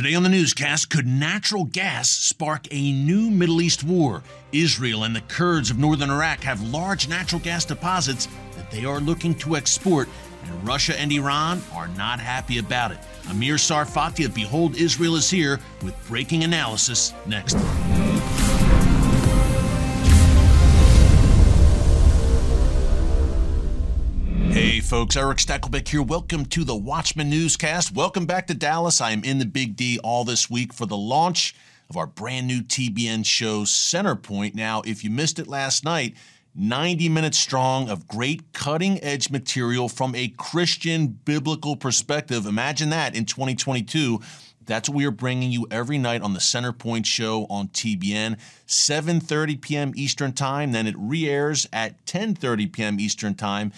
Today on the newscast, could natural gas spark a new Middle East war? Israel and the Kurds of northern Iraq have large natural gas deposits that they are looking to export, and Russia and Iran are not happy about it. Amir Tsarfati of Behold Israel is here with breaking analysis next. Folks, Erick Stakelbeck here. Welcome to the Watchman Newscast. Welcome back to Dallas. I am in the Big D all this week for the launch of our brand new TBN show, Centerpoint. Now, if you missed it last night, 90 minutes strong of great cutting edge material from a Christian biblical perspective. Imagine that in 2022. That's what we are bringing you every night on the Centerpoint show on TBN, 7:30 p.m. Eastern Time. Then it re-airs at 10:30 p.m. Eastern Time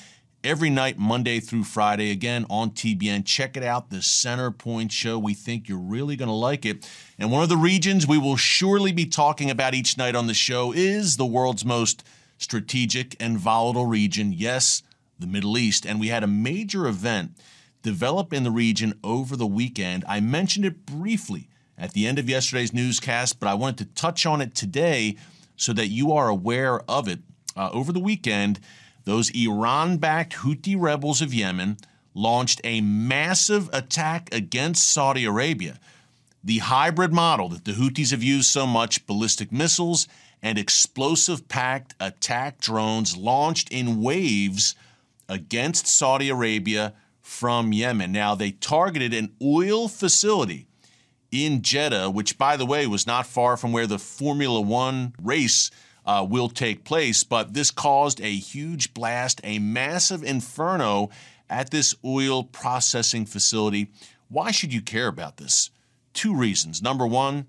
every night, Monday through Friday, again on TBN. Check it out, the Centerpoint Show. We think you're really going to like it. And one of the regions we will surely be talking about each night on the show is the world's most strategic and volatile region. Yes, the Middle East. And we had a major event develop in the region over the weekend. I mentioned it briefly at the end of yesterday's newscast, but I wanted to touch on it today so that you are aware of it. Uh, over the weekend, those Iran backed Houthi rebels of Yemen launched a massive attack against Saudi Arabia. The hybrid model that the Houthis have used so much, ballistic missiles and explosive packed attack drones launched in waves against Saudi Arabia from Yemen. Now, they targeted an oil facility in Jeddah, which, by the way, was not far from where the Formula One race uh, will take place. But this caused a huge blast, a massive inferno at this oil processing facility. Why should you care about this? Two reasons. Number one,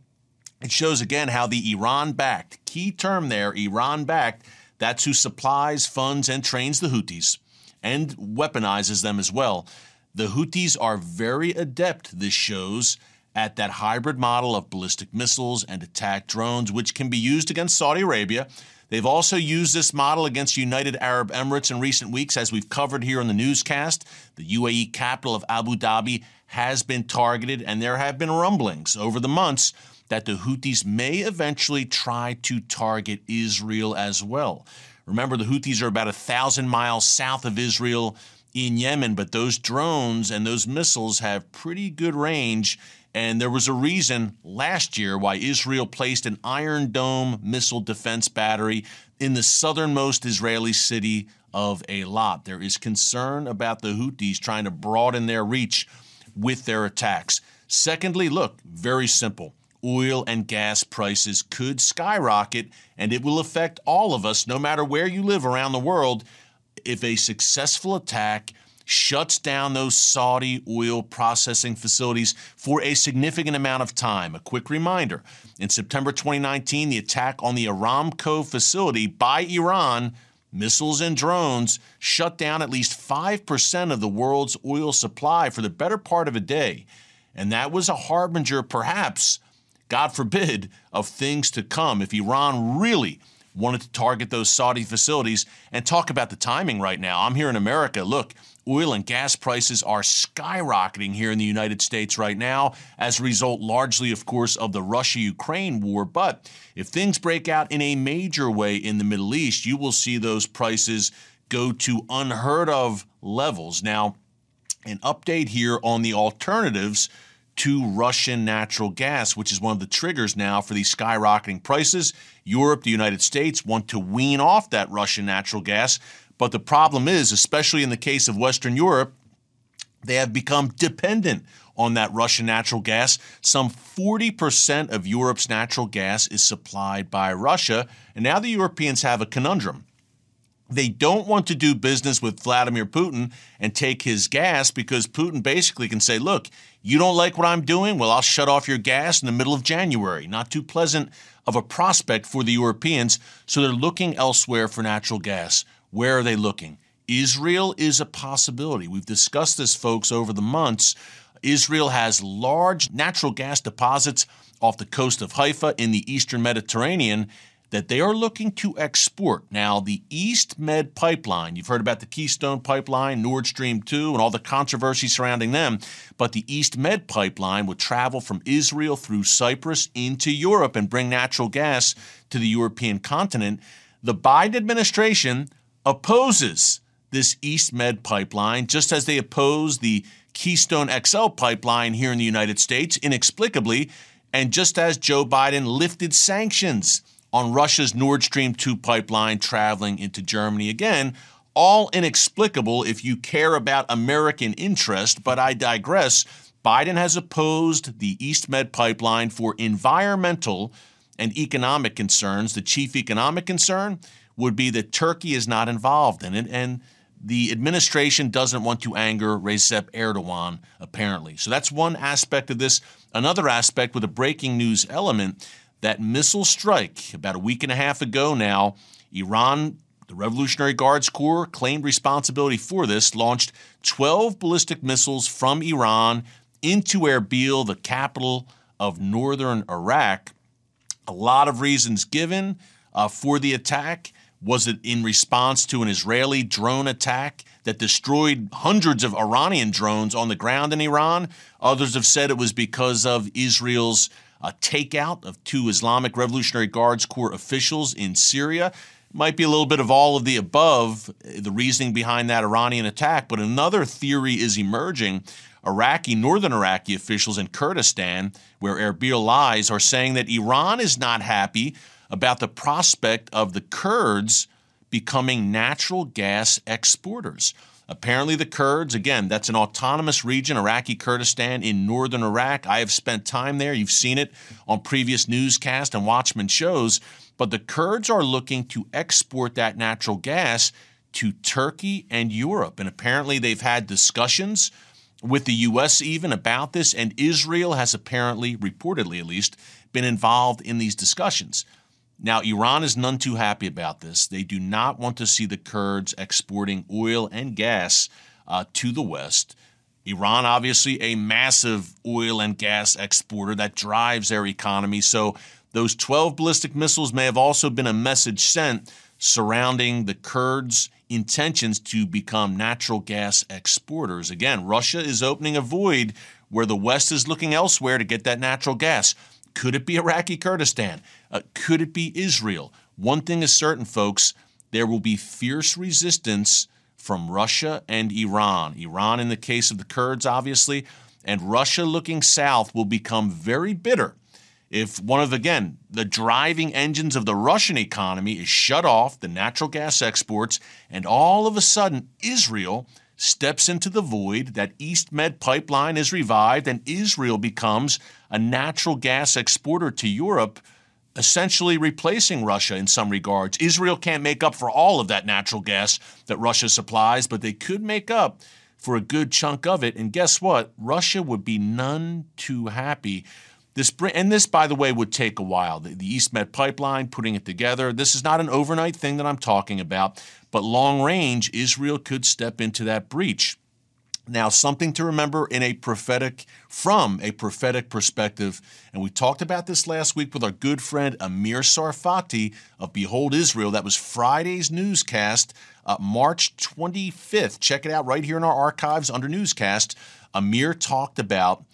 it shows again how the Iran backed, key term there, Iran backed, that's who supplies, funds, and trains the Houthis and weaponizes them as well. The Houthis are very adept, this shows, at that hybrid model of ballistic missiles and attack drones, which can be used against Saudi Arabia. They've also used this model against United Arab Emirates in recent weeks, as we've covered here on the newscast. The UAE capital of Abu Dhabi has been targeted, and there have been rumblings over the months that the Houthis may eventually try to target Israel as well. Remember, the Houthis are about a thousand miles south of Israel in Yemen, but those drones and those missiles have pretty good range and there was a reason last year why Israel placed an Iron Dome missile defense battery in the southernmost Israeli city of Eilat. There is concern about the Houthis trying to broaden their reach with their attacks. Secondly, look, very simple. Oil and gas prices could skyrocket, and it will affect all of us, no matter where you live around the world, if a successful attack shuts down those Saudi oil processing facilities for a significant amount of time. A quick reminder in September 2019, the attack on the Aramco facility by Iran, missiles and drones, shut down at least 5% of the world's oil supply for the better part of a day. And that was a harbinger, perhaps, God forbid, of things to come if Iran really wanted to target those Saudi facilities and talk about the timing right now. I'm here in America. Look, oil and gas prices are skyrocketing here in the United States right now as a result, largely, of course, of the Russia Ukraine war. But if things break out in a major way in the Middle East, you will see those prices go to unheard of levels. Now, an update here on the alternatives to Russian natural gas, which is one of the triggers now for these skyrocketing prices. Europe, the United States want to wean off that Russian natural gas. But the problem is, especially in the case of Western Europe, they have become dependent on that Russian natural gas. Some 40% of Europe's natural gas is supplied by Russia. And now the Europeans have a conundrum. They don't want to do business with Vladimir Putin and take his gas because Putin basically can say, look, you don't like what I'm doing? Well, I'll shut off your gas in the middle of January. Not too pleasant of a prospect for the Europeans, so they're looking elsewhere for natural gas. Where are they looking? Israel is a possibility. We've discussed this, folks, over the months. Israel has large natural gas deposits off the coast of Haifa in the eastern Mediterranean that they are looking to export. Now, the East Med pipeline, you've heard about the Keystone pipeline, Nord Stream 2, and all the controversy surrounding them, but the East Med pipeline would travel from Israel through Cyprus into Europe and bring natural gas to the European continent. The Biden administration opposes this East Med pipeline, just as they oppose the Keystone XL pipeline here in the United States, inexplicably, and just as Joe Biden lifted sanctions on Russia's Nord Stream 2 pipeline traveling into Germany. Again, all inexplicable if you care about American interest, but I digress. Biden has opposed the East Med pipeline for environmental and economic concerns. The chief economic concern would be that Turkey is not involved in it, and the administration doesn't want to anger Recep Erdogan, apparently. So that's one aspect of this. Another aspect with a breaking news element that missile strike about a week and a half ago now. Iran, the Revolutionary Guards Corps, claimed responsibility for this, launched 12 ballistic missiles from Iran into Erbil, the capital of northern Iraq. A lot of reasons given uh, for the attack. Was it in response to an Israeli drone attack that destroyed hundreds of Iranian drones on the ground in Iran? Others have said it was because of Israel's a takeout of two Islamic Revolutionary Guards Corps officials in Syria. Might be a little bit of all of the above, eh, the reasoning behind that Iranian attack, but another theory is emerging. Iraqi, northern Iraqi officials in Kurdistan, where Erbil lies, are saying that Iran is not happy about the prospect of the Kurds becoming natural gas exporters. Apparently, the Kurds, again, that's an autonomous region, Iraqi Kurdistan in northern Iraq. I have spent time there. You've seen it on previous newscasts and Watchman shows. But the Kurds are looking to export that natural gas to Turkey and Europe. And apparently, they've had discussions with the U.S. even about this. And Israel has apparently, reportedly at least, been involved in these discussions. Now, Iran is none too happy about this. They do not want to see the Kurds exporting oil and gas uh, to the West. Iran, obviously, a massive oil and gas exporter that drives their economy. So, those 12 ballistic missiles may have also been a message sent surrounding the Kurds' intentions to become natural gas exporters. Again, Russia is opening a void where the West is looking elsewhere to get that natural gas. Could it be Iraqi Kurdistan? Uh, could it be Israel? One thing is certain, folks there will be fierce resistance from Russia and Iran. Iran, in the case of the Kurds, obviously, and Russia looking south will become very bitter if one of, again, the driving engines of the Russian economy is shut off, the natural gas exports, and all of a sudden Israel steps into the void, that East Med pipeline is revived, and Israel becomes a natural gas exporter to Europe, essentially replacing Russia in some regards. Israel can't make up for all of that natural gas that Russia supplies, but they could make up for a good chunk of it. And guess what? Russia would be none too happy. This and this, by the way, would take a while. The, the East Med pipeline, putting it together. This is not an overnight thing that I'm talking about, but long range, Israel could step into that breach. Now, something to remember in a prophetic, from a prophetic perspective, and we talked about this last week with our good friend Amir Tsarfati of Behold Israel. That was Friday's newscast, uh, March 25th. Check it out right here in our archives under newscast. Amir talked about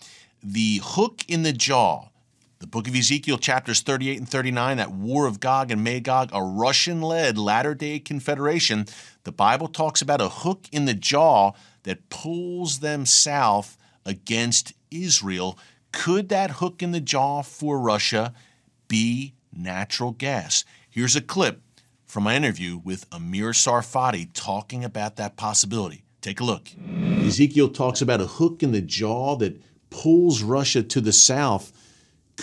the hook in the jaw. The book of Ezekiel, chapters 38 and 39, that war of Gog and Magog, a Russian led latter day confederation. The Bible talks about a hook in the jaw that pulls them south against Israel. Could that hook in the jaw for Russia be natural gas? Here's a clip from my interview with Amir Tsarfati talking about that possibility. Take a look. Ezekiel talks about a hook in the jaw that pulls Russia to the south.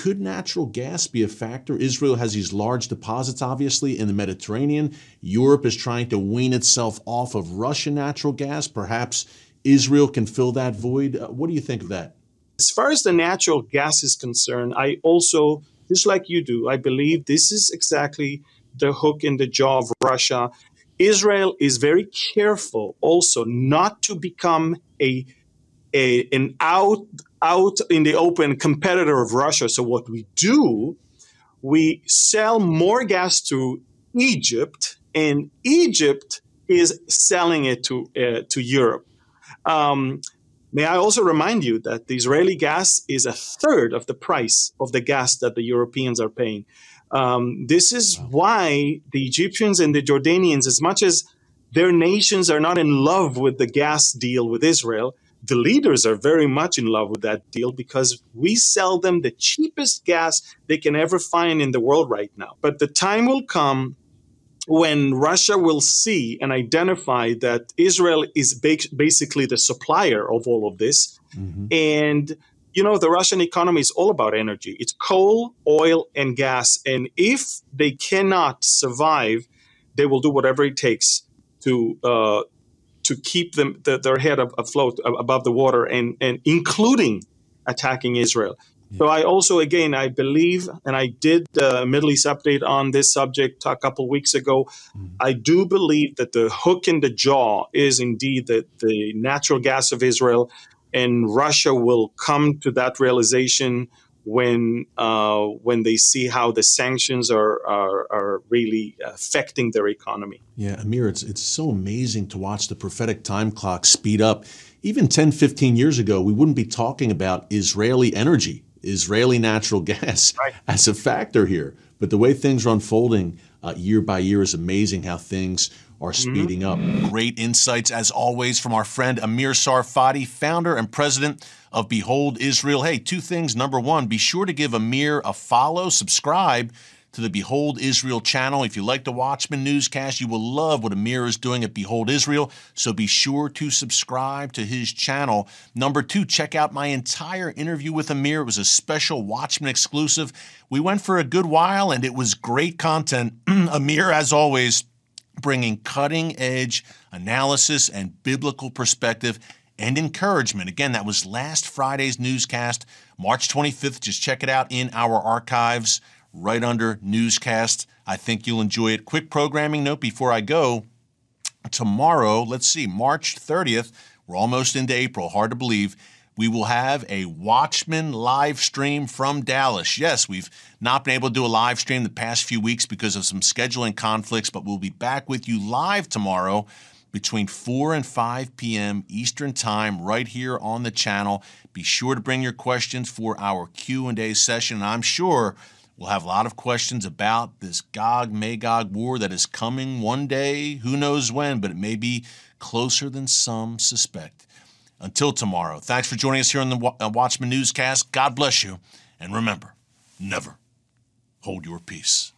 Could natural gas be a factor? Israel has these large deposits, obviously, in the Mediterranean. Europe is trying to wean itself off of Russian natural gas. Perhaps Israel can fill that void. Uh, what do you think of that? As far as the natural gas is concerned, I also, just like you do, I believe this is exactly the hook in the jaw of Russia. Israel is very careful also not to become a, a an out out in the open competitor of Russia. So what we do we sell more gas to Egypt, and Egypt is selling it to uh, to Europe. Um, may I also remind you that the Israeli gas is a third of the price of the gas that the Europeans are paying. Um, this is why the Egyptians and the Jordanians, as much as their nations are not in love with the gas deal with Israel, the leaders are very much in love with that deal because we sell them the cheapest gas they can ever find in the world right now. But the time will come when Russia will see and identify that Israel is basically the supplier of all of this. Mm-hmm. And, you know, the Russian economy is all about energy it's coal, oil, and gas. And if they cannot survive, they will do whatever it takes to. Uh, to keep them the, their head afloat above the water and, and including attacking Israel. So I also, again, I believe, and I did the Middle East update on this subject a couple weeks ago. Mm-hmm. I do believe that the hook in the jaw is indeed that the natural gas of Israel, and Russia will come to that realization when uh, when they see how the sanctions are, are, are really affecting their economy. Yeah, Amir, it's it's so amazing to watch the prophetic time clock speed up. Even 10, 15 years ago, we wouldn't be talking about Israeli energy Israeli natural gas right. as a factor here. But the way things are unfolding uh, year by year is amazing how things are mm-hmm. speeding mm-hmm. up. Great insights, as always, from our friend Amir Tsarfati, founder and president of Behold Israel. Hey, two things. Number one, be sure to give Amir a follow, subscribe to the Behold Israel channel. If you like the Watchman newscast, you will love what Amir is doing at Behold Israel. So be sure to subscribe to his channel. Number two, check out my entire interview with Amir. It was a special Watchman exclusive. We went for a good while and it was great content. Amir, as always, bringing cutting edge analysis and biblical perspective and encouragement. Again, that was last Friday's newscast, March 25th. Just check it out in our archives right under newscast. I think you'll enjoy it. Quick programming note before I go. Tomorrow, let's see, March 30th, we're almost into April, hard to believe. We will have a Watchman live stream from Dallas. Yes, we've not been able to do a live stream the past few weeks because of some scheduling conflicts, but we'll be back with you live tomorrow between 4 and 5 p.m. Eastern Time right here on the channel. Be sure to bring your questions for our Q&A session. I'm sure We'll have a lot of questions about this Gog Magog war that is coming one day, who knows when, but it may be closer than some suspect. Until tomorrow, thanks for joining us here on the uh, Watchman Newscast. God bless you, and remember, never hold your peace.